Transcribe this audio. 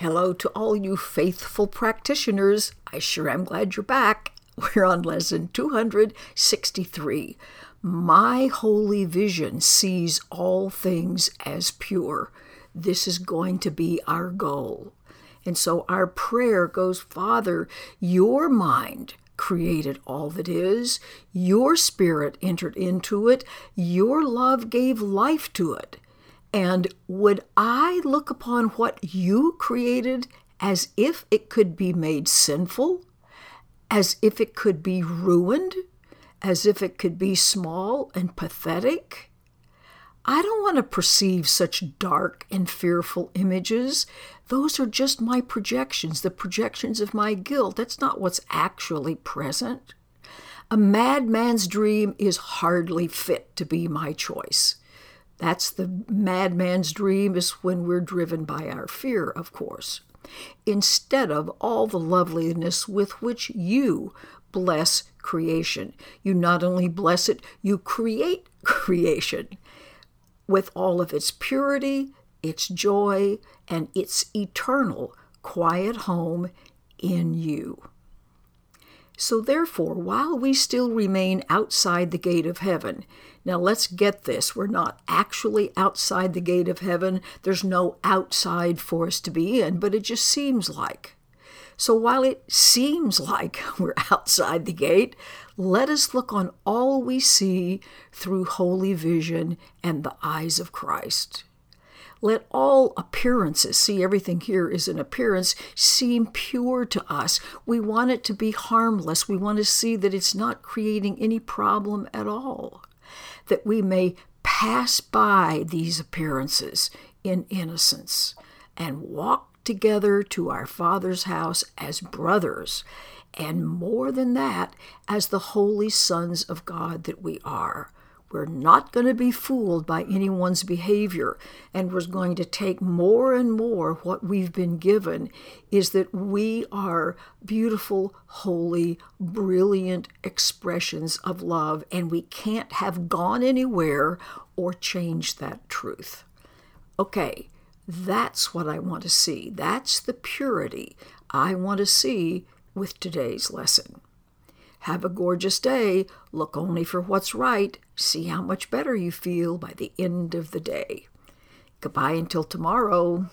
Hello to all you faithful practitioners. I sure am glad you're back. We're on lesson 263. My holy vision sees all things as pure. This is going to be our goal. And so our prayer goes, Father, your mind created all that is, your spirit entered into it, your love gave life to it. And would I look upon what you created as if it could be made sinful, as if it could be ruined, as if it could be small and pathetic? I don't want to perceive such dark and fearful images. Those are just my projections, the projections of my guilt. That's not what's actually present. A madman's dream is hardly fit to be my choice. That's the madman's dream, is when we're driven by our fear, of course. Instead of all the loveliness with which you bless creation. You not only bless it, you create creation with all of its purity, its joy, and its eternal quiet home in you. So, therefore, while we still remain outside the gate of heaven, now let's get this we're not actually outside the gate of heaven, there's no outside for us to be in, but it just seems like. So, while it seems like we're outside the gate, let us look on all we see through holy vision and the eyes of Christ. Let all appearances, see everything here is an appearance, seem pure to us. We want it to be harmless. We want to see that it's not creating any problem at all. That we may pass by these appearances in innocence and walk together to our Father's house as brothers, and more than that, as the holy sons of God that we are. We're not going to be fooled by anyone's behavior, and we're going to take more and more what we've been given is that we are beautiful, holy, brilliant expressions of love, and we can't have gone anywhere or changed that truth. Okay, that's what I want to see. That's the purity I want to see with today's lesson. Have a gorgeous day. Look only for what's right. See how much better you feel by the end of the day. Goodbye until tomorrow.